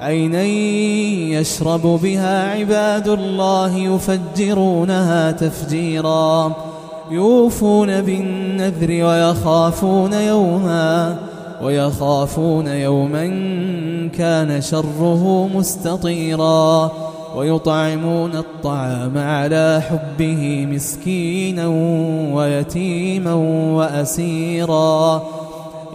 عينا يشرب بها عباد الله يفجرونها تفجيرا. يوفون بالنذر ويخافون يوما ويخافون يوما كان شره مستطيرا. ويطعمون الطعام على حبه مسكينا ويتيما وأسيرا.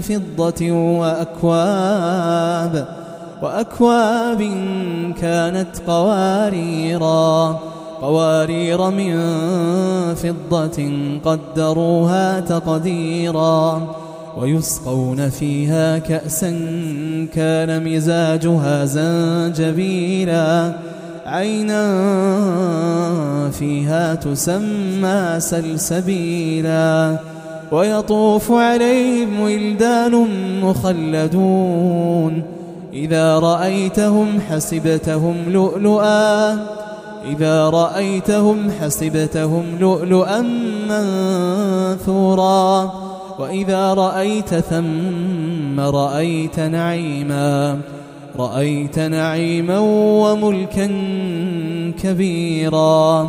فضة وأكواب وأكواب كانت قواريرا قوارير من فضة قدروها تقديرا ويسقون فيها كأسا كان مزاجها زنجبيلا عينا فيها تسمى سلسبيلا. ويطوف عليهم ولدان مخلدون. إذا رأيتهم حسبتهم لؤلؤا. إذا رأيتهم حسبتهم لؤلؤا منثورا. وإذا رأيت ثم رأيت نعيما. رأيت نعيما وملكا كبيرا.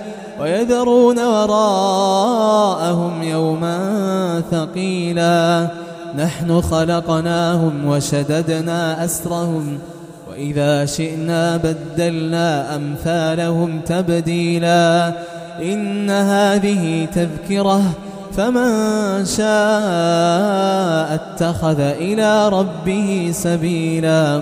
ويذرون وراءهم يوما ثقيلا. نحن خلقناهم وشددنا أسرهم وإذا شئنا بدلنا أمثالهم تبديلا. إن هذه تذكرة فمن شاء اتخذ إلى ربه سبيلا.